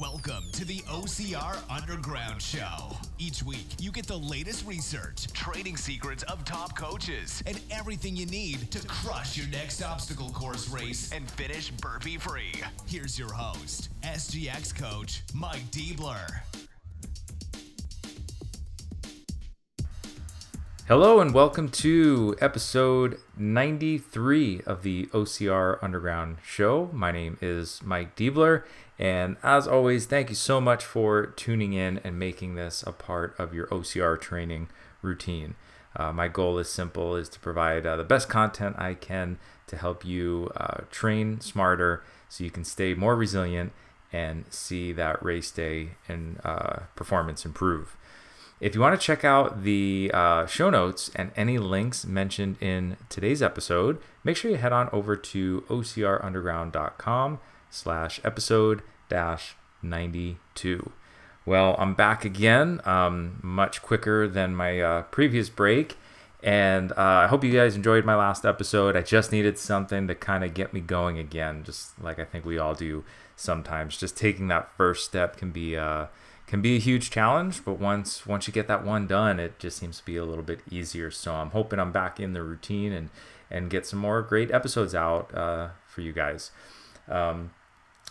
Welcome to the OCR Underground Show. Each week, you get the latest research, training secrets of top coaches, and everything you need to crush your next obstacle course race and finish burpee free. Here's your host, SGX coach Mike Deibler. Hello and welcome to episode 93 of the OCR Underground Show. My name is Mike Deibler, and as always, thank you so much for tuning in and making this a part of your OCR training routine. Uh, my goal is simple: is to provide uh, the best content I can to help you uh, train smarter, so you can stay more resilient and see that race day and uh, performance improve. If you want to check out the uh, show notes and any links mentioned in today's episode, make sure you head on over to ocrunderground.com slash episode dash 92. Well, I'm back again, um, much quicker than my uh, previous break. And uh, I hope you guys enjoyed my last episode. I just needed something to kind of get me going again, just like I think we all do sometimes. Just taking that first step can be uh, can be a huge challenge, but once once you get that one done, it just seems to be a little bit easier. So I'm hoping I'm back in the routine and and get some more great episodes out uh, for you guys. Um,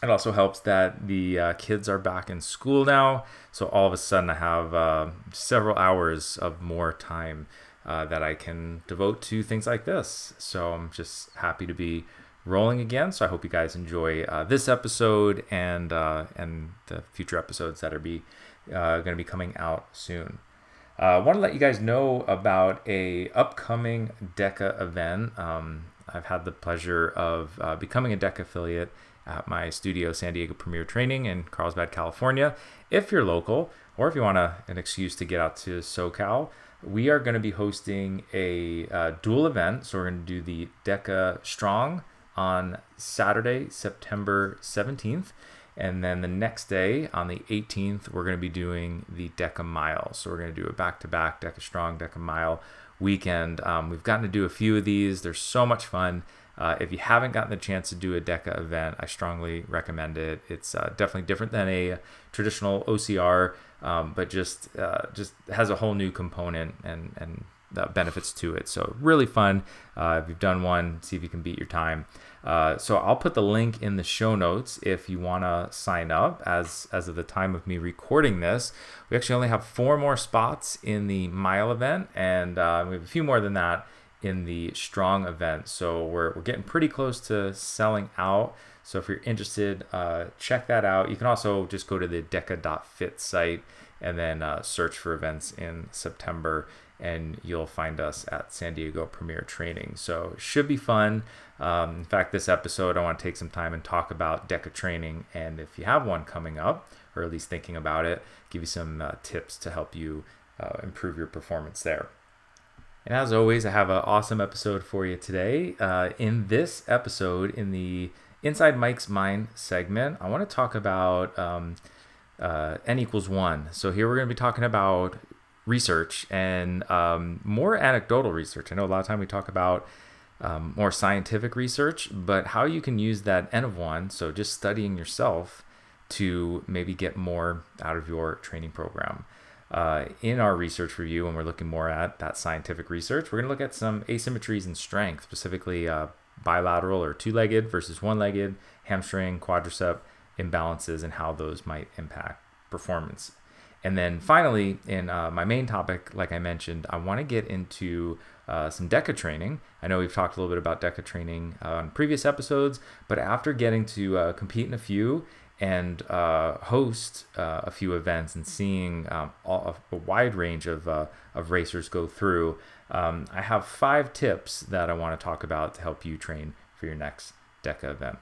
it also helps that the uh, kids are back in school now, so all of a sudden I have uh, several hours of more time uh, that I can devote to things like this. So I'm just happy to be rolling again. So I hope you guys enjoy uh, this episode and uh, and the future episodes that are be uh, going to be coming out soon. I want to let you guys know about a upcoming DECA event. Um, I've had the pleasure of becoming a DECA affiliate at my studio, San Diego Premier Training in Carlsbad, California. If you're local, or if you want a, an excuse to get out to SoCal, we are going to be hosting a uh, dual event. So we're going to do the DECA Strong on Saturday, September 17th. And then the next day, on the 18th, we're going to be doing the Deca Mile. So we're going to do a back to back Deca Strong, Deca Mile weekend. Um, we've gotten to do a few of these, they're so much fun. Uh, if you haven't gotten the chance to do a DECA event, I strongly recommend it. It's uh, definitely different than a traditional OCR, um, but just uh, just has a whole new component and and benefits to it. So really fun. Uh, if you've done one, see if you can beat your time. Uh, so I'll put the link in the show notes if you want to sign up. As as of the time of me recording this, we actually only have four more spots in the mile event, and uh, we have a few more than that in the strong event. So we're we're getting pretty close to selling out. So if you're interested, uh, check that out. You can also just go to the Deca.fit site and then uh, search for events in September and you'll find us at San Diego Premier Training. So it should be fun. Um, in fact, this episode, I want to take some time and talk about DECA training. And if you have one coming up, or at least thinking about it, give you some uh, tips to help you uh, improve your performance there. And as always, I have an awesome episode for you today. Uh, in this episode, in the Inside Mike's Mind segment, I want to talk about um, uh, N equals one. So here we're going to be talking about research and um, more anecdotal research. I know a lot of time we talk about um, more scientific research, but how you can use that N of one, so just studying yourself, to maybe get more out of your training program. Uh, in our research review, when we're looking more at that scientific research, we're going to look at some asymmetries in strength, specifically uh, bilateral or two legged versus one legged, hamstring, quadricep imbalances, and how those might impact performance and then finally, in uh, my main topic, like I mentioned, I want to get into uh, some DECA training. I know we've talked a little bit about DECA training uh, on previous episodes, but after getting to uh, compete in a few and uh, host uh, a few events and seeing um, all, a wide range of, of racers go through, um, I have five tips that I want to talk about to help you train for your next DECA event.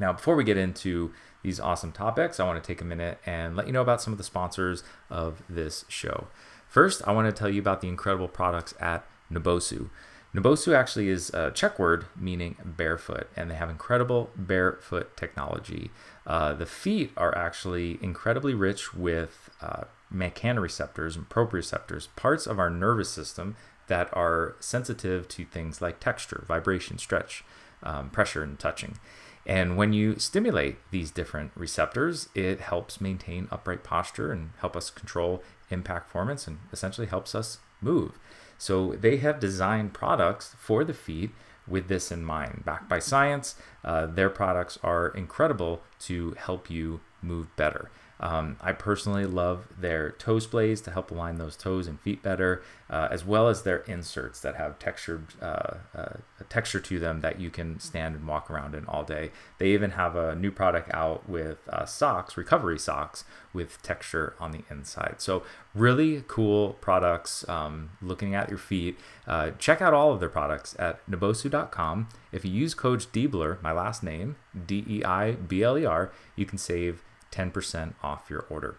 Now, before we get into these awesome topics, I want to take a minute and let you know about some of the sponsors of this show. First, I want to tell you about the incredible products at Naboso. Naboso actually is a Czech word meaning barefoot, and they have incredible barefoot technology. Uh, the feet are actually incredibly rich with uh, mechanoreceptors and proprioceptors, parts of our nervous system that are sensitive to things like texture, vibration, stretch, um, pressure, and touching. And when you stimulate these different receptors, it helps maintain upright posture and help us control impact performance and essentially helps us move. So they have designed products for the feet with this in mind. Backed by science, uh, their products are incredible to help you move better. Um, I personally love their toe splays to help align those toes and feet better, uh, as well as their inserts that have textured uh, uh, texture to them that you can stand and walk around in all day. They even have a new product out with uh, socks, recovery socks with texture on the inside. So really cool products. Um, looking at your feet, uh, check out all of their products at naboso.com. If you use code Deibler, my last name D E I B L E R, you can save 10% off your order.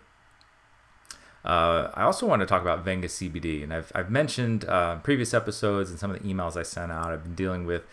Uh, I also want to talk about Venga CBD, and I've, I've mentioned uh, previous episodes and some of the emails I sent out. I've been dealing with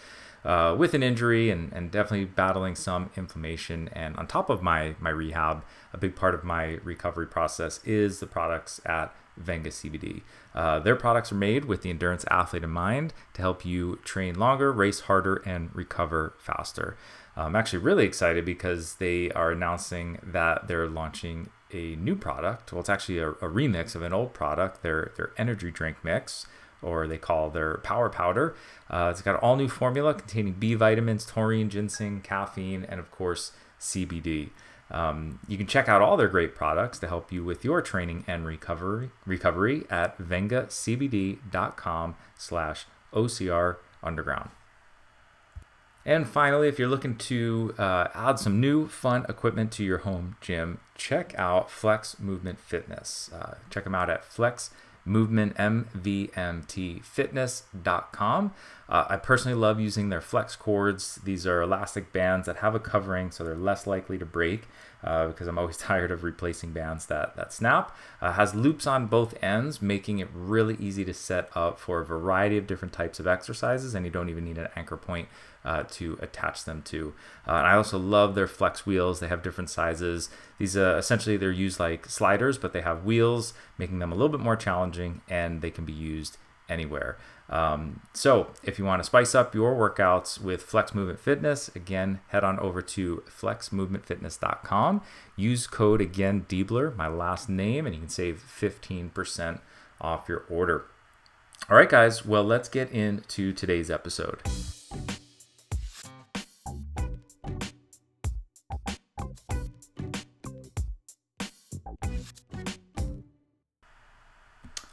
uh, with an injury and, and definitely battling some inflammation. And on top of my my rehab, a big part of my recovery process is the products at Venga CBD. Uh, their products are made with the endurance athlete in mind to help you train longer, race harder, and recover faster. I'm actually really excited because they are announcing that they're launching a new product. Well, it's actually a, a remix of an old product, their, their energy drink mix, or they call their power powder. Uh, it's got an all new formula containing B vitamins, taurine, ginseng, caffeine, and of course, CBD. Um, you can check out all their great products to help you with your training and recovery recovery at vengacbd.com slash OCR underground. And finally, if you're looking to uh, add some new fun equipment to your home gym, check out Flex Movement Fitness. Uh, check them out at flexmovementmvmtfitness.com. Uh, I personally love using their flex cords. These are elastic bands that have a covering, so they're less likely to break uh, because I'm always tired of replacing bands that, that snap. Uh, has loops on both ends, making it really easy to set up for a variety of different types of exercises, and you don't even need an anchor point uh, to attach them to. Uh, and I also love their flex wheels. They have different sizes. These uh, essentially they're used like sliders, but they have wheels, making them a little bit more challenging, and they can be used anywhere. Um, so, if you want to spice up your workouts with Flex Movement Fitness, again, head on over to flexmovementfitness.com. Use code again, Deibler, my last name, and you can save 15% off your order. All right, guys, well, let's get into today's episode.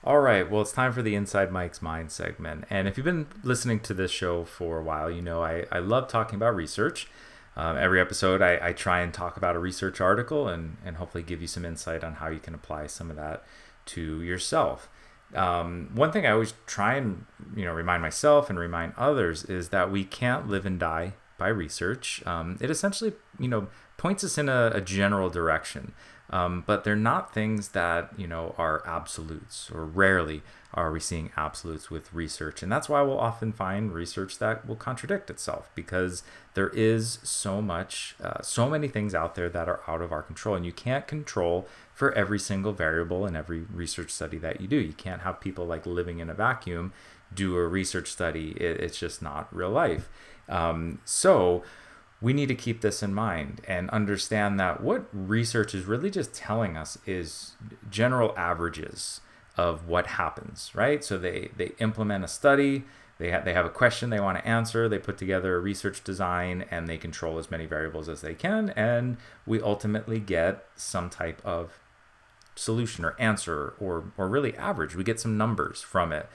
All right, well, it's time for the Inside Mike's Mind segment. And if you've been listening to this show for a while, you know I, I love talking about research. Um, every episode, I, I try and talk about a research article and, and hopefully give you some insight on how you can apply some of that to yourself. Um, one thing I always try and you know remind myself and remind others is that we can't live and die by research. Um, it essentially you know points us in a, a general direction. Um, but they're not things that you know are absolutes or rarely are we seeing absolutes with research. And that's why we'll often find research that will contradict itself because there is so much uh, so many things out there that are out of our control and you can't control for every single variable in every research study that you do. You can't have people like living in a vacuum do a research study. It, it's just not real life. Um, so we need to keep this in mind and understand that what research is really just telling us is general averages of what happens, right? So they, they implement a study, they, ha- they have a question they want to answer, they put together a research design, and they control as many variables as they can, and we ultimately get some type of solution or answer or, or really average. We get some numbers from it.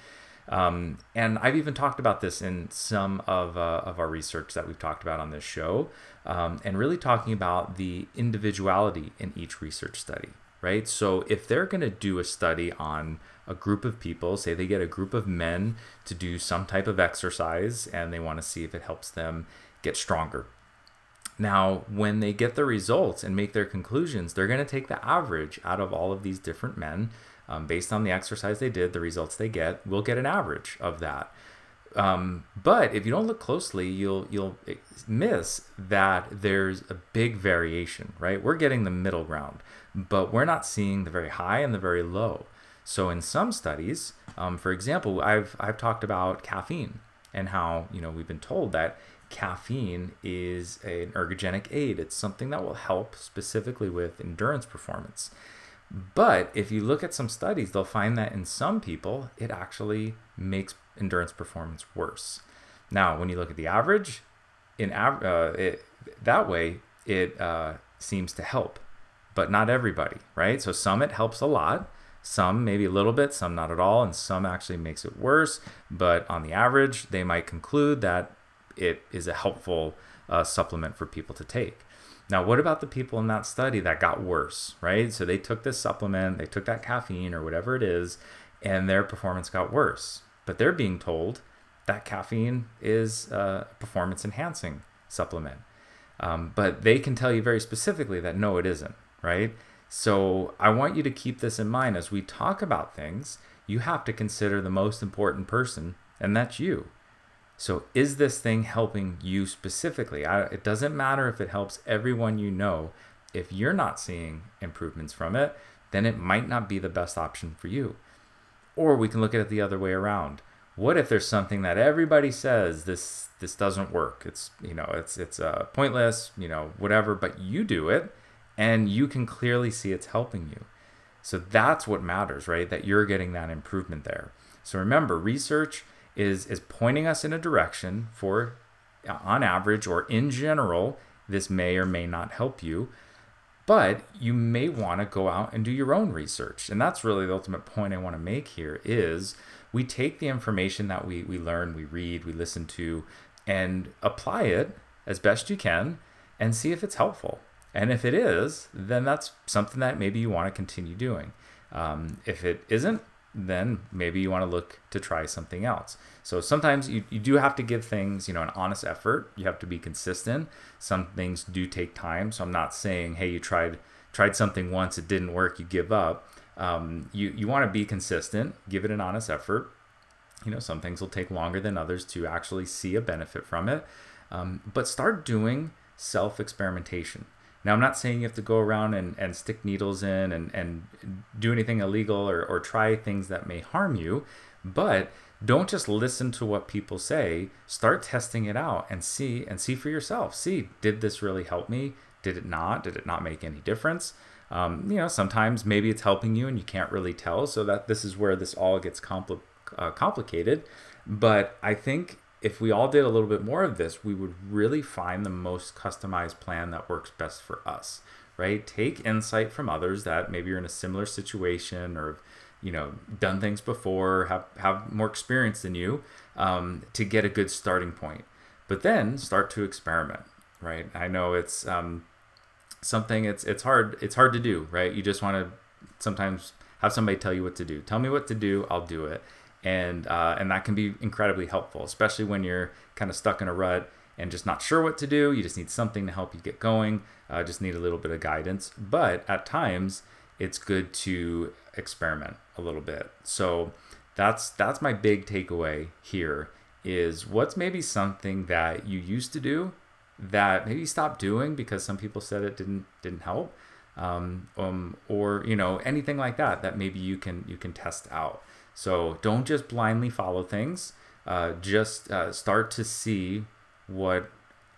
Um, and I've even talked about this in some of, uh, of our research that we've talked about on this show, um, and really talking about the individuality in each research study, right? So if they're going to do a study on a group of people, say they get a group of men to do some type of exercise and they want to see if it helps them get stronger. Now, when they get the results and make their conclusions, they're going to take the average out of all of these different men um, based on the exercise they did, the results they get, we'll get an average of that. Um, but if you don't look closely, you'll you'll miss that there's a big variation, right? We're getting the middle ground, but we're not seeing the very high and the very low. So in some studies, um, for example, I've I've talked about caffeine and how you know we've been told that caffeine is an ergogenic aid. It's something that will help specifically with endurance performance. But if you look at some studies, they'll find that in some people, it actually makes endurance performance worse. Now, when you look at the average, in av- uh, it, that way, it uh, seems to help, but not everybody, right? So some it helps a lot, some maybe a little bit, some not at all, and some actually makes it worse. But on the average, they might conclude that it is a helpful uh, supplement for people to take. Now, what about the people in that study that got worse, right? So they took this supplement, they took that caffeine or whatever it is, and their performance got worse. But they're being told that caffeine is a performance enhancing supplement. Um, but they can tell you very specifically that no, it isn't, right? So I want you to keep this in mind as we talk about things. You have to consider the most important person, and that's you. So, is this thing helping you specifically? I, it doesn't matter if it helps everyone you know. If you're not seeing improvements from it, then it might not be the best option for you. Or we can look at it the other way around. What if there's something that everybody says this this doesn't work? It's you know it's it's uh, pointless, you know whatever, but you do it, and you can clearly see it's helping you. So that's what matters, right? That you're getting that improvement there. So remember, research is is pointing us in a direction for on average or in general this may or may not help you. But you may want to go out and do your own research. And that's really the ultimate point i want to make here is we take the information that we, we learn we read we listen to and apply it as best you can and see if it's helpful. And if it is then that's something that maybe you want to continue doing. Um, if it isn't then maybe you want to look to try something else. So sometimes you, you do have to give things, you know, an honest effort. You have to be consistent. Some things do take time. So I'm not saying, hey, you tried tried something once, it didn't work, you give up. Um, you you want to be consistent, give it an honest effort. You know, some things will take longer than others to actually see a benefit from it. Um, but start doing self experimentation. Now, I'm not saying you have to go around and, and stick needles in and, and do anything illegal or, or try things that may harm you, but don't just listen to what people say. Start testing it out and see and see for yourself. See, did this really help me? Did it not? Did it not make any difference? Um, you know, sometimes maybe it's helping you and you can't really tell. So that this is where this all gets compli- uh, complicated. But I think if we all did a little bit more of this, we would really find the most customized plan that works best for us, right? Take insight from others that maybe you're in a similar situation or, you know, done things before, have, have more experience than you um, to get a good starting point. But then start to experiment, right? I know it's um, something it's it's hard it's hard to do, right? You just want to sometimes have somebody tell you what to do. Tell me what to do, I'll do it and uh, and that can be incredibly helpful, especially when you're kind of stuck in a rut and just not sure what to do. You just need something to help you get going. Uh, just need a little bit of guidance. But at times, it's good to experiment a little bit. So that's that's my big takeaway here. Is what's maybe something that you used to do that maybe stop doing because some people said it didn't didn't help, um, um, or you know anything like that that maybe you can you can test out. So don't just blindly follow things. Uh, just uh, start to see what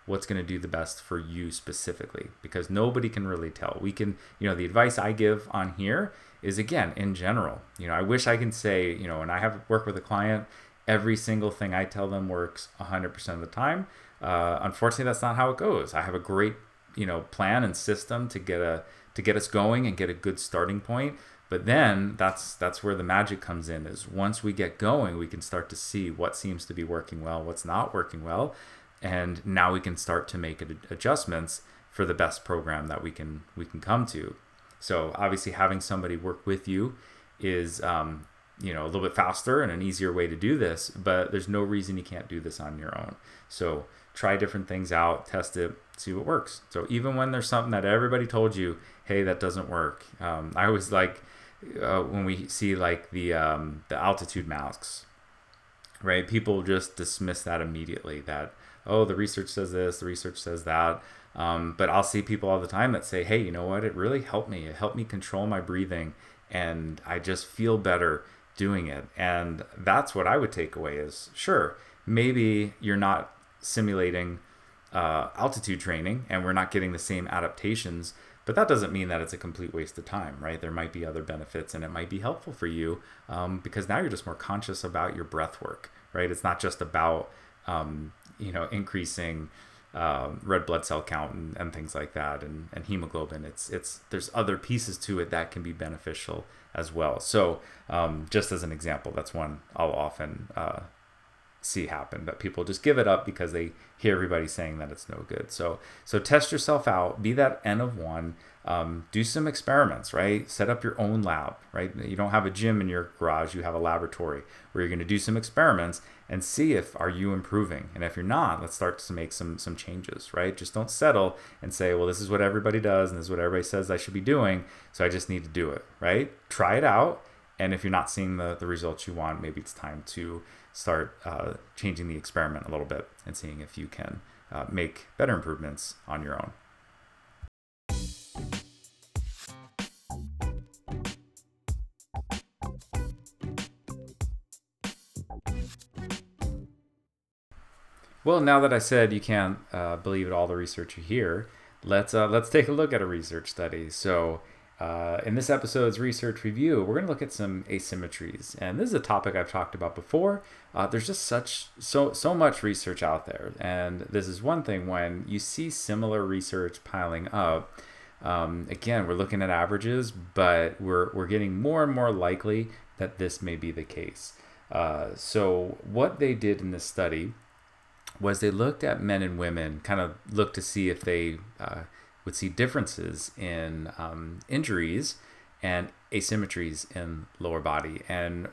what's going to do the best for you specifically because nobody can really tell. We can, you know, the advice I give on here is again in general. You know, I wish I can say, you know, and I have work with a client, every single thing I tell them works 100% of the time. Uh, unfortunately, that's not how it goes. I have a great, you know, plan and system to get a to get us going and get a good starting point. But then that's that's where the magic comes in is once we get going, we can start to see what seems to be working well, what's not working well, and now we can start to make adjustments for the best program that we can we can come to. So obviously having somebody work with you is um, you know a little bit faster and an easier way to do this, but there's no reason you can't do this on your own. So try different things out, test it, see what works. So even when there's something that everybody told you, hey, that doesn't work, um, I always like uh, when we see like the um, the altitude masks, right? People just dismiss that immediately. That oh, the research says this, the research says that. Um, but I'll see people all the time that say, hey, you know what? It really helped me. It helped me control my breathing, and I just feel better doing it. And that's what I would take away is sure, maybe you're not simulating uh, altitude training and we're not getting the same adaptations. But that doesn't mean that it's a complete waste of time, right? There might be other benefits and it might be helpful for you um, because now you're just more conscious about your breath work, right? It's not just about, um, you know, increasing uh, red blood cell count and, and things like that and, and hemoglobin. It's, it's, there's other pieces to it that can be beneficial as well. So, um, just as an example, that's one I'll often uh, see happen that people just give it up because they hear everybody saying that it's no good. So so test yourself out. Be that n of one. Um, do some experiments, right? Set up your own lab, right? You don't have a gym in your garage. You have a laboratory where you're going to do some experiments and see if are you improving. And if you're not, let's start to make some some changes, right? Just don't settle and say, well, this is what everybody does and this is what everybody says I should be doing, so I just need to do it, right? Try it out. And if you're not seeing the, the results you want, maybe it's time to start uh, changing the experiment a little bit and seeing if you can uh, make better improvements on your own. Well, now that I said you can't uh, believe all the research you hear, let's uh, let's take a look at a research study. So uh, in this episode's research review, we're going to look at some asymmetries, and this is a topic I've talked about before. Uh, there's just such so so much research out there, and this is one thing when you see similar research piling up. Um, again, we're looking at averages, but we're we're getting more and more likely that this may be the case. Uh, so what they did in this study was they looked at men and women, kind of looked to see if they uh, would see differences in um, injuries and asymmetries in lower body. And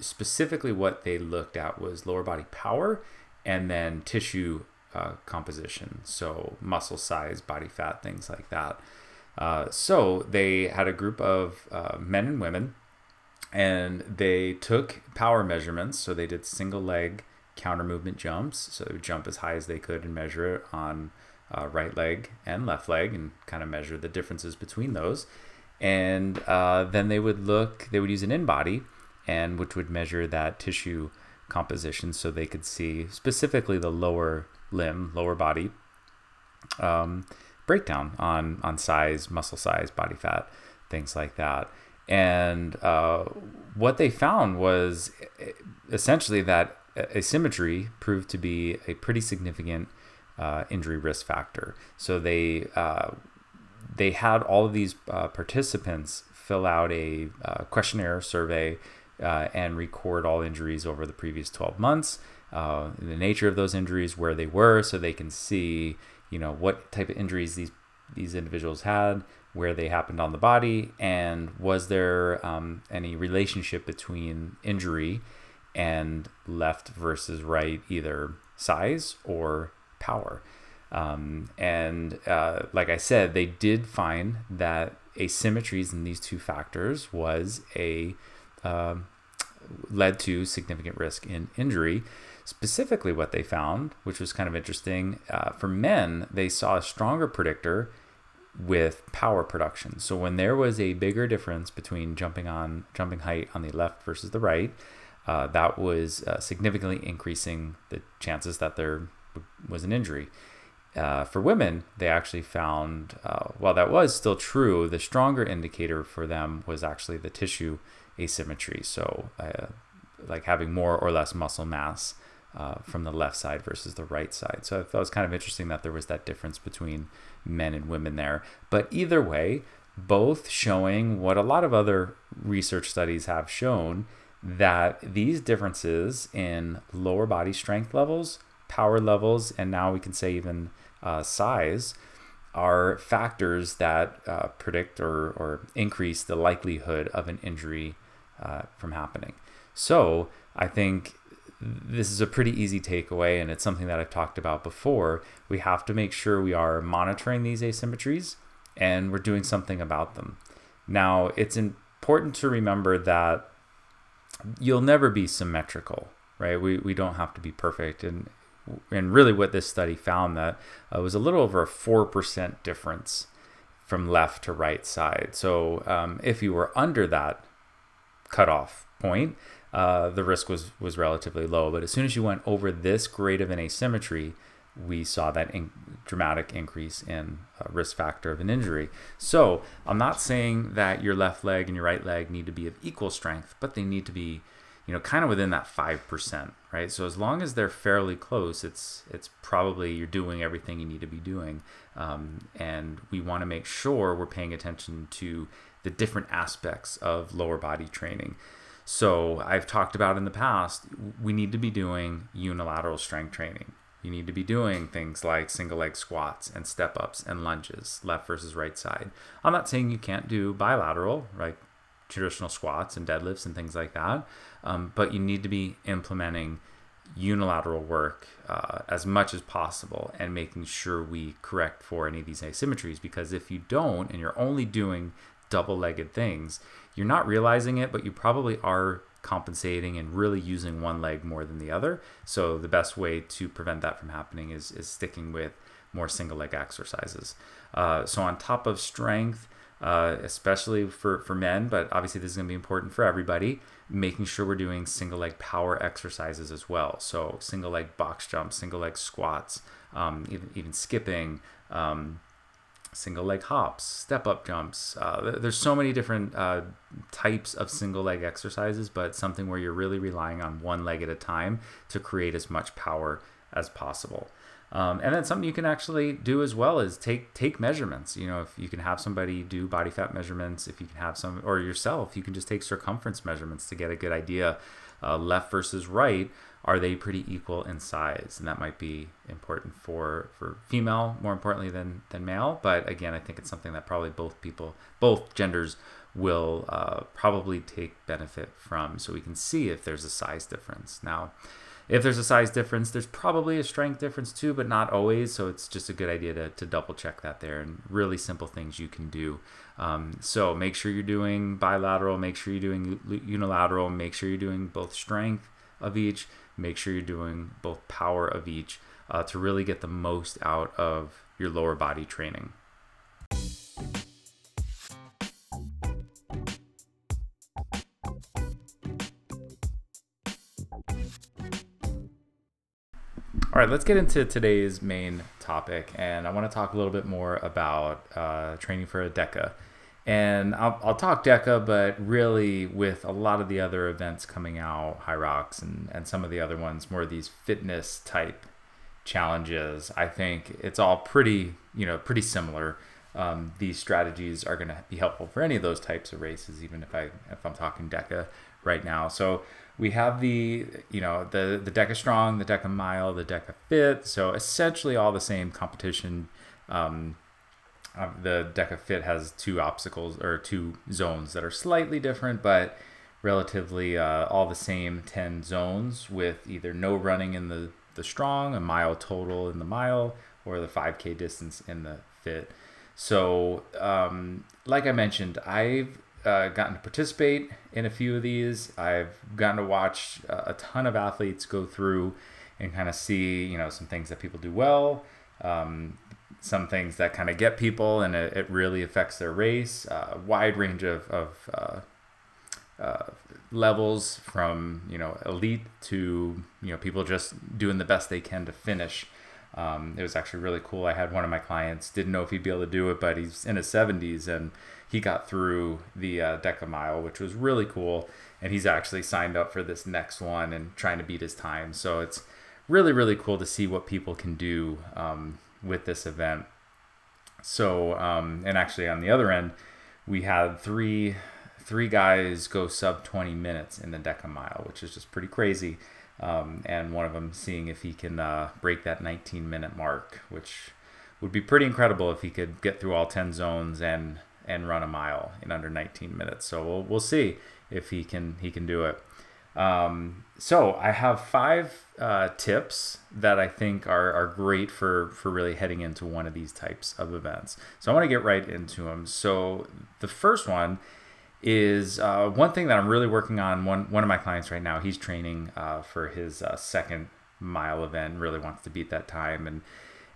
specifically, what they looked at was lower body power and then tissue uh, composition, so muscle size, body fat, things like that. Uh, so they had a group of uh, men and women, and they took power measurements. So they did single leg counter movement jumps. So jump as high as they could and measure it on uh, right leg and left leg and kind of measure the differences between those. And uh, then they would look, they would use an InBody and which would measure that tissue composition so they could see specifically the lower limb, lower body um, breakdown on, on size, muscle size, body fat, things like that. And uh, what they found was essentially that asymmetry proved to be a pretty significant uh, injury risk factor. So they uh, they had all of these uh, participants fill out a uh, questionnaire survey uh, and record all injuries over the previous 12 months, uh, the nature of those injuries, where they were, so they can see you know what type of injuries these these individuals had, where they happened on the body, and was there um, any relationship between injury and left versus right, either size or power. Um, and uh, like I said, they did find that asymmetries in these two factors was a um, led to significant risk in injury. Specifically, what they found, which was kind of interesting, uh, for men, they saw a stronger predictor with power production. So when there was a bigger difference between jumping on jumping height on the left versus the right, uh, that was uh, significantly increasing the chances that there was an injury. Uh, for women, they actually found, uh, while that was still true, the stronger indicator for them was actually the tissue asymmetry. So, uh, like having more or less muscle mass uh, from the left side versus the right side. So, I thought it was kind of interesting that there was that difference between men and women there. But either way, both showing what a lot of other research studies have shown that these differences in lower body strength levels power levels, and now we can say even uh, size, are factors that uh, predict or, or increase the likelihood of an injury uh, from happening. So I think this is a pretty easy takeaway, and it's something that I've talked about before. We have to make sure we are monitoring these asymmetries and we're doing something about them. Now, it's important to remember that you'll never be symmetrical, right? We, we don't have to be perfect. And and really what this study found that uh, was a little over a 4% difference from left to right side. So um, if you were under that cutoff point, uh, the risk was was relatively low. But as soon as you went over this grade of an asymmetry, we saw that in, dramatic increase in risk factor of an injury. So I'm not saying that your left leg and your right leg need to be of equal strength, but they need to be, you know, kind of within that five percent, right? So as long as they're fairly close, it's it's probably you're doing everything you need to be doing, um, and we want to make sure we're paying attention to the different aspects of lower body training. So I've talked about in the past, we need to be doing unilateral strength training you need to be doing things like single leg squats and step ups and lunges, left versus right side. I'm not saying you can't do bilateral, like traditional squats and deadlifts and things like that, um, but you need to be implementing unilateral work uh, as much as possible and making sure we correct for any of these asymmetries because if you don't and you're only doing double legged things, you're not realizing it, but you probably are compensating and really using one leg more than the other. So the best way to prevent that from happening is, is sticking with more single leg exercises. Uh, so on top of strength, uh, especially for, for men, but obviously this is going to be important for everybody, making sure we're doing single leg power exercises as well. So single leg box jumps, single leg squats, um, even, even skipping, um, single leg hops, step up jumps. Uh, there's so many different uh, types of single leg exercises, but something where you're really relying on one leg at a time to create as much power as possible. Um, and then something you can actually do as well is take take measurements. You know, if you can have somebody do body fat measurements, if you can have some, or yourself, you can just take circumference measurements to get a good idea, uh, left versus right. Are they pretty equal in size? And that might be important for for female more importantly than than male. But again i think it's something that probably both people both genders will uh, probably take benefit from so we can see if there's a size difference. Now if there's a size difference there's probably a strength difference too but not always so it's just a good idea to, to double check that there and really simple things you can do um, so make sure you're doing bilateral make sure you're doing unilateral make sure you're doing both strength of each make sure you're doing both power of each uh, to really get the most out of your lower body training. Right, let's get into today's main topic, and I want to talk a little bit more about uh, training for a DECA and I'll, I'll talk DECA, but really with a lot of the other events coming out, Hyrox and, and some of the other ones, more of these fitness type challenges, I think it's all pretty, you know, pretty similar. Um, these strategies are going to be helpful for any of those types of races, even if I if I'm talking DECA right now. So we have the you know the the DECA Strong, the DECA Mile, the DECA Fit. So essentially all the same competition um, uh, the DECA Fit has two obstacles or two zones that are slightly different, but relatively uh, all the same 10 zones with either no running in the, the strong, a mile total in the mile, or the 5K distance in the fit. So, um, like I mentioned, I've uh, gotten to participate in a few of these. I've gotten to watch a ton of athletes go through and kind of see, you know, some things that people do well, um, some things that kind of get people and it, it, really affects their race. A uh, wide range of, of uh, uh, levels from you know elite to you know people just doing the best they can to finish. Um, it was actually really cool. I had one of my clients didn't know if he'd be able to do it, but he's in his 70s and he got through the uh, Deca Mile, which was really cool. And he's actually signed up for this next one and trying to beat his time. So it's really really cool to see what people can do um, with this event. So, um, and actually on the other end, we had three three guys go sub 20 minutes in the Deca Mile, which is just pretty crazy. Um, and one of them seeing if he can uh, break that 19 minute mark, which would be pretty incredible if he could get through all 10 zones and and run a mile in under 19 minutes. So we'll, we'll see if he can he can do it. Um, so I have five uh, tips that I think are, are great for, for really heading into one of these types of events. So I want to get right into them. So the first one is uh, one thing that I'm really working on. One one of my clients right now, he's training uh, for his uh, second mile event. Really wants to beat that time, and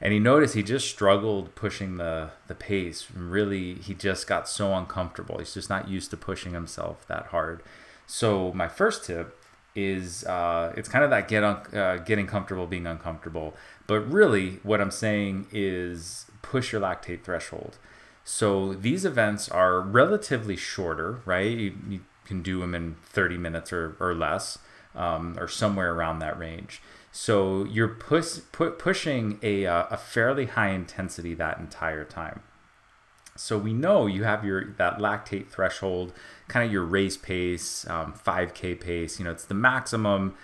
and he noticed he just struggled pushing the the pace. Really, he just got so uncomfortable. He's just not used to pushing himself that hard. So my first tip is uh, it's kind of that get un- uh, getting comfortable being uncomfortable. But really, what I'm saying is push your lactate threshold. So these events are relatively shorter, right? You, you can do them in 30 minutes or, or less, um, or somewhere around that range. So you're push, pu- pushing a, uh, a fairly high intensity that entire time. So we know you have your that lactate threshold, kind of your race pace, um, 5K pace. You know, it's the maximum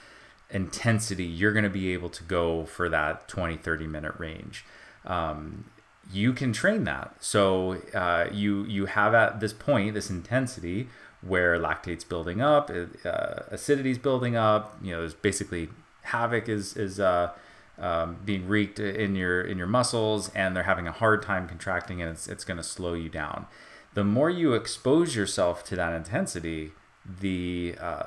intensity you're going to be able to go for that 20, 30 minute range. Um, you can train that. So uh, you you have at this point this intensity where lactate's building up, uh, acidity's building up. You know, there's basically havoc is is uh, um, being wreaked in your in your muscles, and they're having a hard time contracting, and it's it's going to slow you down. The more you expose yourself to that intensity, the uh,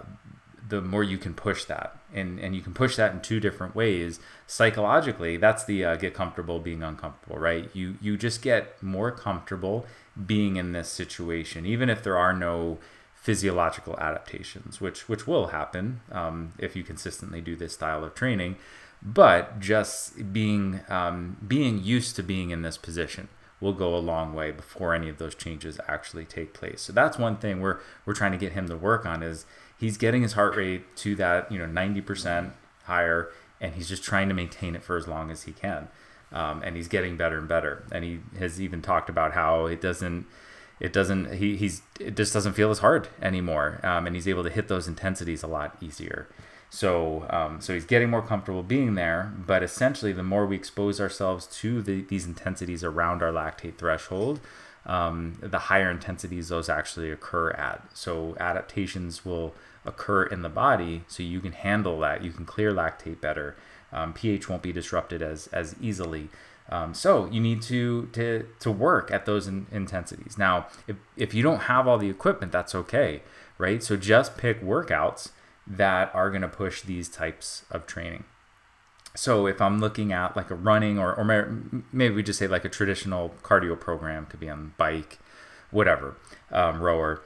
the more you can push that. And and you can push that in two different ways. Psychologically that's the uh, get comfortable being uncomfortable right? You you just get more comfortable being in this situation even if there are no physiological adaptations which which will happen um, if you consistently do this style of training. But just being um, being used to being in this position will go a long way before any of those changes actually take place. So that's one thing we're we're trying to get him to work on is he's getting his heart rate to that you know 90% higher and he's just trying to maintain it for as long as he can. Um, and he's getting better and better. And he has even talked about how it doesn't it doesn't he, he's it just doesn't feel as hard anymore um, and he's able to hit those intensities a lot easier so um, so he's getting more comfortable being there but essentially the more we expose ourselves to the, these intensities around our lactate threshold um, the higher intensities those actually occur at. So adaptations will occur in the body, so you can handle that. You can clear lactate better. Um, pH won't be disrupted as as easily. Um, so you need to to to work at those in, intensities. Now, if if you don't have all the equipment, that's okay, right? So just pick workouts that are going to push these types of training so if I'm looking at like a running or, or maybe we just say like a traditional cardio program could be on bike, whatever, um, rower,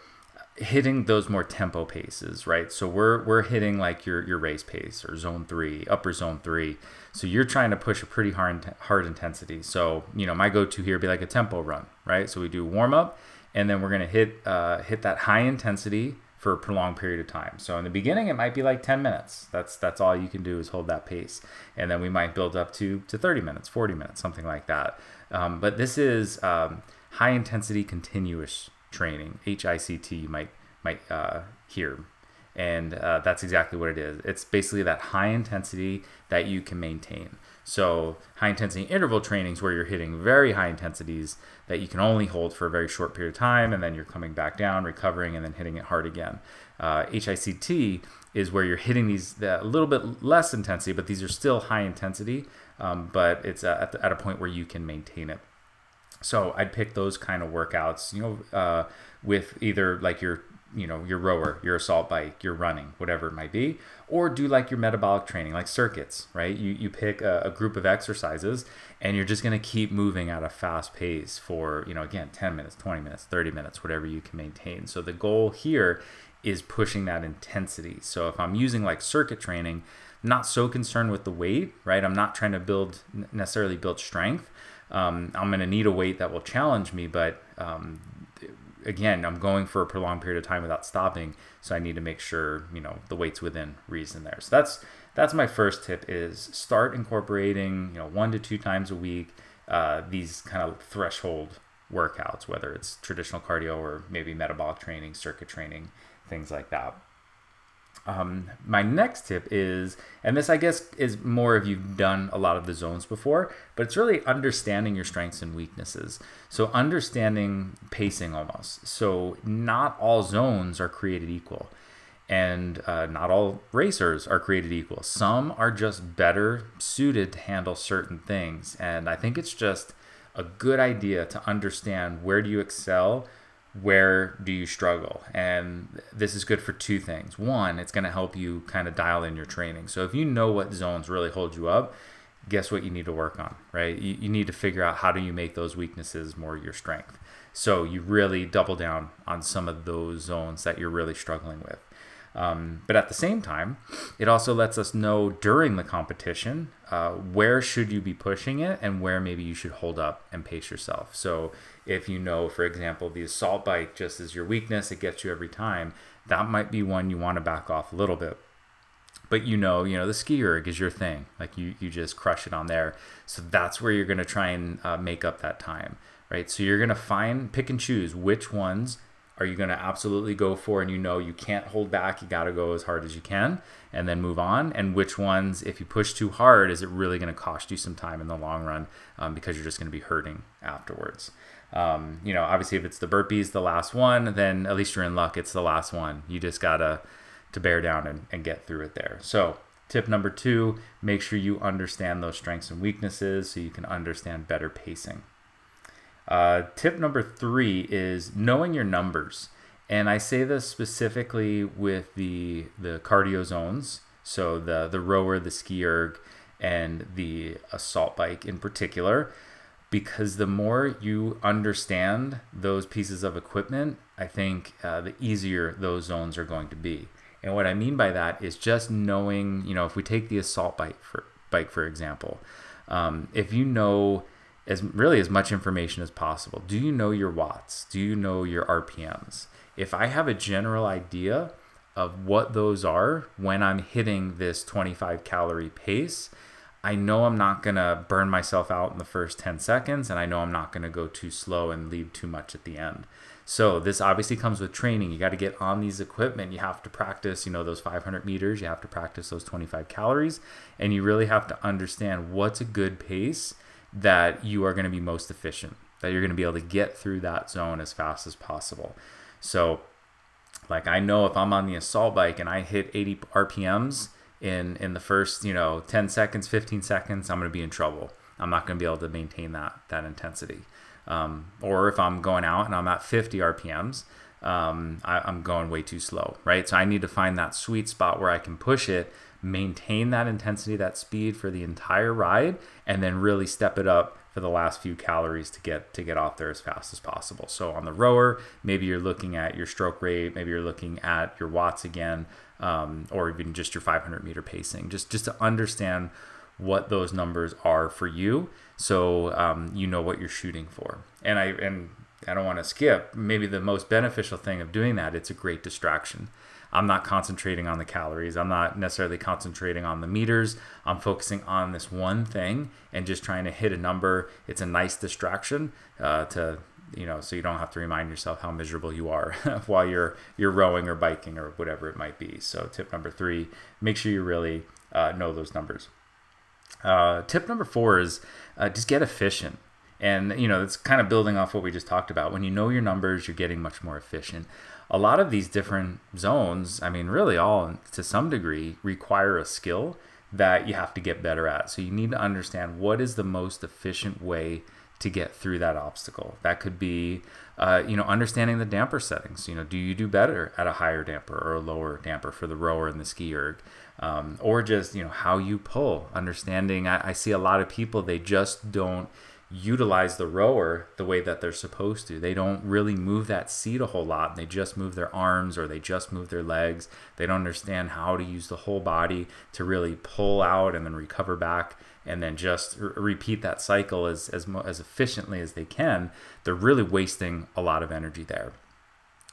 hitting those more tempo paces, right? So we're we're hitting like your your race pace or zone three, upper zone three. So you're trying to push a pretty hard hard intensity. So you know my go-to here would be like a tempo run, right? So we do warm up, and then we're gonna hit uh, hit that high intensity for a prolonged period of time. So in the beginning, it might be like 10 minutes. That's that's all you can do is hold that pace, and then we might build up to to 30 minutes, 40 minutes, something like that. Um, but this is um, high intensity continuous training, HICT. You might might uh, hear, and uh, that's exactly what it is. It's basically that high intensity that you can maintain. So high intensity interval trainings where you're hitting very high intensities that you can only hold for a very short period of time, and then you're coming back down, recovering, and then hitting it hard again. Uh, HICT is where you're hitting these a little bit less intensity, but these are still high intensity, um, but it's at, the, at, a point where you can maintain it. So I'd pick those kind of workouts, you know, uh, with either like your you know your rower your assault bike your running whatever it might be or do like your metabolic training like circuits right? You, you pick a, a group of exercises and you're just going to keep moving at a fast pace for you know again 10 minutes 20 minutes 30 minutes whatever you can maintain. So the goal here is pushing that intensity. So if i'm using like circuit training not so concerned with the weight right? I'm not trying to build necessarily build strength um, i'm going to need a weight that will challenge me but um, again, I'm going for a prolonged period of time without stopping, so I need to make sure you know the weight's within reason there. So that's that's my first tip: is start incorporating you know one to two times a week uh, these kind of threshold workouts, whether it's traditional cardio or maybe metabolic training, circuit training, things like that. Um, my next tip is, and this I guess is more if you've done a lot of the zones before, but it's really understanding your strengths and weaknesses. So, understanding pacing almost. So, not all zones are created equal, and uh, not all racers are created equal. Some are just better suited to handle certain things, and I think it's just a good idea to understand where do you excel where do you struggle? And this is good for two things. One, it's going to help you kind of dial in your training. So if you know what zones really hold you up, guess what you need to work on, right? You, you need to figure out how do you make those weaknesses more your strength. So you really double down on some of those zones that you're really struggling with. Um, but at the same time, it also lets us know during the competition uh, where should you be pushing it and where maybe you should hold up and pace yourself. So if you know, for example, the assault bike just is your weakness, it gets you every time. That might be one you want to back off a little bit. But you know, you know the ski erg is your thing. Like you, you just crush it on there. So that's where you're going to try and uh, make up that time, right? So you're going to find, pick and choose which ones are you going to absolutely go for and you know you can't hold back you got to go as hard as you can and then move on and which ones if you push too hard is it really going to cost you some time in the long run um, because you're just going to be hurting afterwards um, you know obviously if it's the burpees the last one then at least you're in luck it's the last one. You just gotta to bear down and, and get through it there. So tip number two make sure you understand those strengths and weaknesses so you can understand better pacing. Uh, tip number three is knowing your numbers. And I say this specifically with the the cardio zones, so the the rower, the ski erg, and the assault bike in particular, because the more you understand those pieces of equipment, I think uh, the easier those zones are going to be. And what I mean by that is just knowing, you know, if we take the assault bike for bike for example, um, if you know as really as much information as possible. Do you know your watts? Do you know your RPMs? If I have a general idea of what those are when I'm hitting this 25 calorie pace, I know I'm not going to burn myself out in the first 10 seconds and I know I'm not going to go too slow and leave too much at the end. So this obviously comes with training. You got to get on these equipment. You have to practice, you know, those 500 meters. You have to practice those 25 calories, and you really have to understand what's a good pace that you are going to be most efficient, that you're going to be able to get through that zone as fast as possible. So, like I know if I'm on the assault bike and I hit 80 RPMs in in the first, you know, 10 seconds, 15 seconds, I'm going to be in trouble. I'm not going to be able to maintain that that intensity. Um, or if I'm going out and I'm at 50 RPMs, um, I, I'm going way too slow, right? So I need to find that sweet spot where I can push it maintain that intensity, that speed for the entire ride, and then really step it up for the last few calories to get to get off there as fast as possible. So on the rower, maybe you're looking at your stroke rate, maybe you're looking at your watts again, um, or even just your 500 meter pacing, just just to understand what those numbers are for you, so um, you know what you're shooting for. And I and I don't want to skip. Maybe the most beneficial thing of doing that, it's a great distraction. I'm not concentrating on the calories. I'm not necessarily concentrating on the meters. I'm focusing on this one thing and just trying to hit a number. It's a nice distraction uh, to you know so you don't have to remind yourself how miserable you are while you're you're rowing or biking or whatever it might be. So tip number three make sure you really uh, know those numbers. Uh, tip number four is uh, just get efficient. And you know it's kind of building off what we just talked about. When you know your numbers you're getting much more efficient. A lot of these different zones, I mean, really all to some degree require a skill that you have to get better at. So you need to understand what is the most efficient way to get through that obstacle. That could be, uh, you know, understanding the damper settings. You know, do you do better at a higher damper or a lower damper for the rower and the ski erg? Um, or just, you know, how you pull. Understanding, I, I see a lot of people, they just don't utilize the rower the way that they're supposed to. They don't really move that seat a whole lot. They just move their arms or they just move their legs. They don't understand how to use the whole body to really pull out and then recover back and then just repeat that cycle as, as, as efficiently as they can. They're really wasting a lot of energy there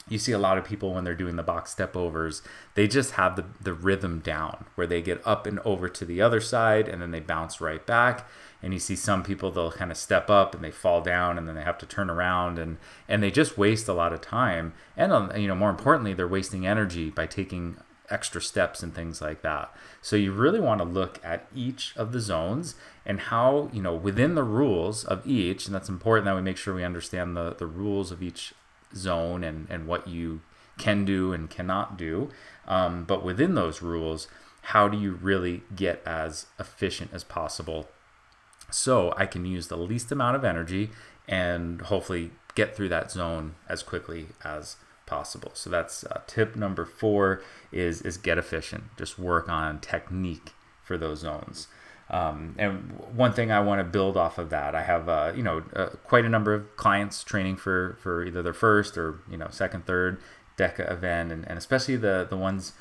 you see a lot of people when they're doing the box step overs, they just have the, the rhythm down where they get up and over to the other side and then they bounce right back. And you see some people, they'll kind of step up and they fall down and then they have to turn around and, and they just waste a lot of time. And, um, you know, more importantly, they're wasting energy by taking extra steps and things like that. So you really want to look at each of the zones and how, you know, within the rules of each, and that's important that we make sure we understand the, the rules of each zone and, and what you can do and cannot do. Um, but within those rules, how do you really get as efficient as possible so I can use the least amount of energy and hopefully get through that zone as quickly as possible. So that's uh, tip number four is is get efficient. Just work on technique for those zones. Um, and one thing I want to build off of that, I have uh, you know uh, quite a number of clients training for for either their first or you know second, third DEKA event, and, and especially the the ones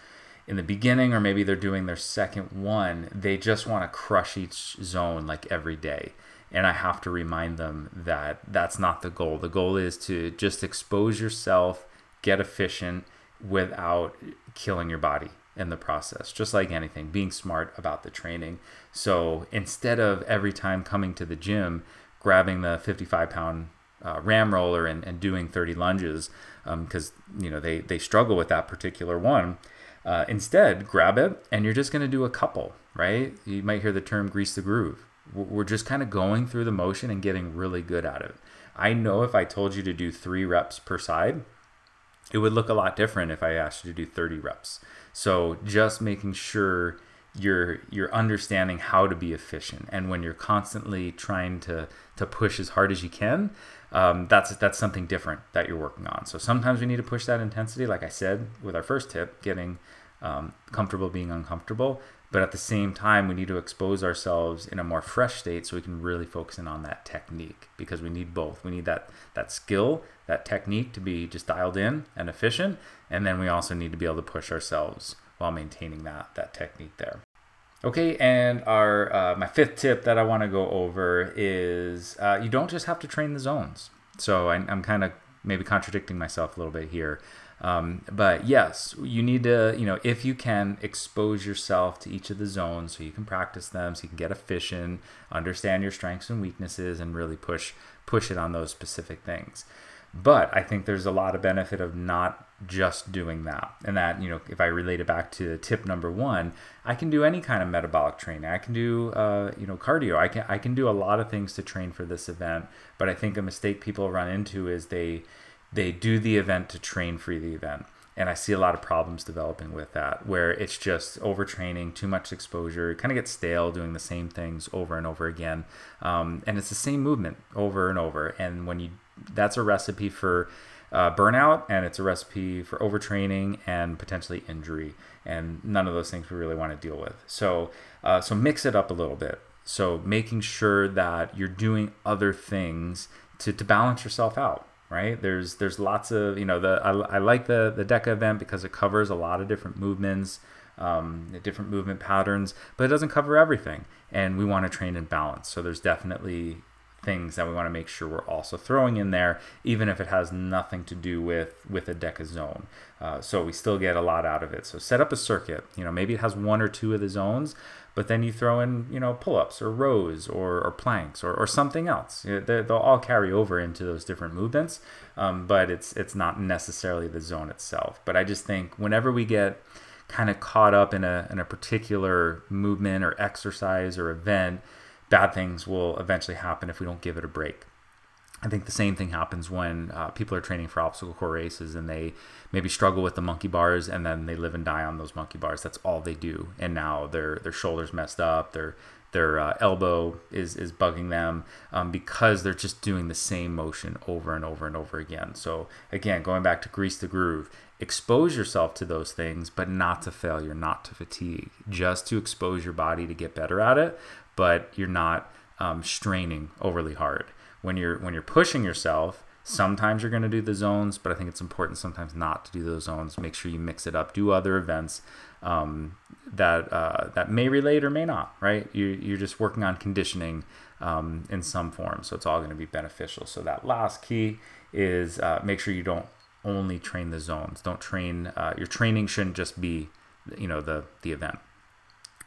in the beginning, or maybe they're doing their second one, they just want to crush each zone like every day. And I have to remind them that that's not the goal. The goal is to just expose yourself, get efficient without killing your body in the process, just like anything, being smart about the training. So instead of every time coming to the gym, grabbing the 55 pound uh, ram roller and, and doing 30 lunges, because um, you know they, they struggle with that particular one, uh, instead grab it and you're just going to do a couple, right? You might hear the term grease the groove. We're just kind of going through the motion and getting really good at it. I know if I told you to do three reps per side, it would look a lot different if I asked you to do 30 reps. So just making sure you're you're understanding how to be efficient, and when you're constantly trying to to push as hard as you can, um, that's that's something different that you're working on. So sometimes we need to push that intensity, like I said with our first tip, getting um, comfortable being uncomfortable. But at the same time, we need to expose ourselves in a more fresh state so we can really focus in on that technique because we need both. We need that that skill, that technique to be just dialed in and efficient, and then we also need to be able to push ourselves while maintaining that that technique there. Okay, and our uh, my fifth tip that I want to go over is uh, you don't just have to train the zones. So I, I'm kind of maybe contradicting myself a little bit here. Um, but yes, you need to, you know, if you can expose yourself to each of the zones so you can practice them, so you can get efficient, understand your strengths and weaknesses, and really push push it on those specific things. But I think there's a lot of benefit of not just doing that. And that, you know, if I relate it back to tip number one, I can do any kind of metabolic training. I can do, uh, you know, cardio. I can I can do a lot of things to train for this event. But I think a mistake people run into is they they do the event to train for the event. And I see a lot of problems developing with that, where it's just overtraining, too much exposure, kind of gets stale doing the same things over and over again. Um, and it's the same movement over and over. And when you, that's a recipe for uh, burnout and it's a recipe for overtraining and potentially injury. And none of those things we really want to deal with. So, uh, so mix it up a little bit. So making sure that you're doing other things to, to balance yourself out right? There's there's lots of you know the I, I like the the DEKA event because it covers a lot of different movements, um, different movement patterns, but it doesn't cover everything, and we want to train in balance. So there's definitely things that we want to make sure we're also throwing in there, even if it has nothing to do with with a DEKA zone. Uh, so we still get a lot out of it. So set up a circuit. You know, maybe it has one or two of the zones, but then you throw in you know pull-ups or rows or, or planks or, or something else. They'll all carry over into those different movements, um, but it's it's not necessarily the zone itself. But I just think whenever we get kind of caught up in a in a particular movement or exercise or event bad things will eventually happen if we don't give it a break. I think the same thing happens when uh, people are training for obstacle course races and they maybe struggle with the monkey bars and then they live and die on those monkey bars. That's all they do. And now their their shoulders messed up, their their uh, elbow is is bugging them um, because they're just doing the same motion over and over and over again. So again, going back to grease the groove, expose yourself to those things, but not to failure, not to fatigue, just to expose your body to get better at it, but you're not um, straining overly hard. When you're when you're pushing yourself, sometimes you're going to do the zones, but I think it's important sometimes not to do those zones. Make sure you mix it up. Do other events um, that uh, that may relate or may not. Right? You you're just working on conditioning um, in some form, so it's all going to be beneficial. So that last key is uh, make sure you don't only train the zones. Don't train. Uh, your training shouldn't just be you know the the event.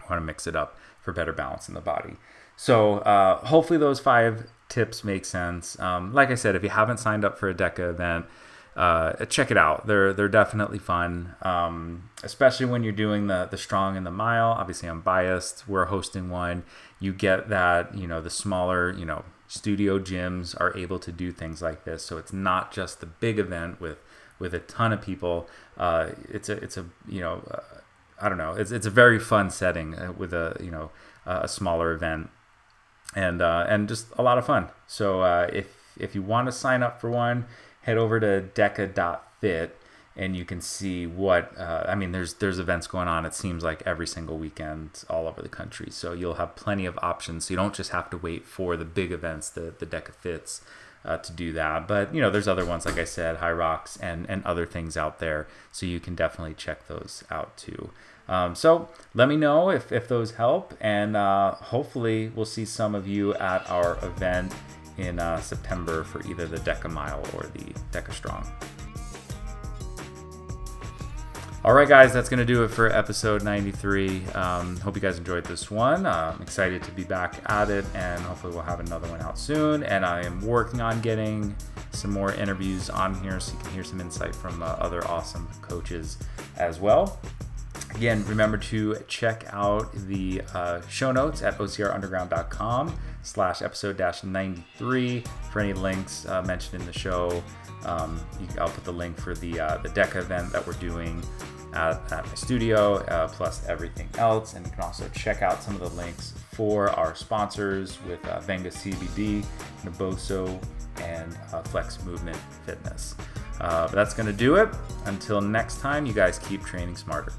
You want to mix it up for better balance in the body. So uh, hopefully those five tips make sense. Um, like I said, if you haven't signed up for a DEKA event, uh, check it out. They're they're definitely fun, um, especially when you're doing the the strong and the mile. Obviously, I'm biased. We're hosting one. You get that you know the smaller you know studio gyms are able to do things like this. So it's not just the big event with with a ton of people. Uh, it's a it's a you know uh, I don't know. It's it's a very fun setting uh, with a you know a smaller event, and uh, and just a lot of fun. So uh, if if you want to sign up for one, head over to deca.fit and you can see what uh, I mean. There's there's events going on. It seems like every single weekend all over the country. So you'll have plenty of options. So you don't just have to wait for the big events, the the DEKA fits. Uh, to do that. But you know, there's other ones like I said, Hyrox and and other things out there, so you can definitely check those out too. Um, so let me know if, if those help, and uh, hopefully we'll see some of you at our event in uh, September for either the Deka Mile or the Deka Strong. All right, guys, that's going to do it for episode 93. Um, hope you guys enjoyed this one. Uh, I'm excited to be back at it, and hopefully, we'll have another one out soon. And I am working on getting some more interviews on here so you can hear some insight from uh, other awesome coaches as well. Again, remember to check out the uh, show notes at ocrunderground.com slash episode dash 93 for any links uh, mentioned in the show. Um, I'll put the link for the uh, the DEKA event that we're doing at, at my studio, uh, plus everything else. And you can also check out some of the links for our sponsors with uh, Venga CBD, Naboso, and uh, Flex Movement Fitness. Uh, but that's going to do it. Until next time, you guys keep training smarter.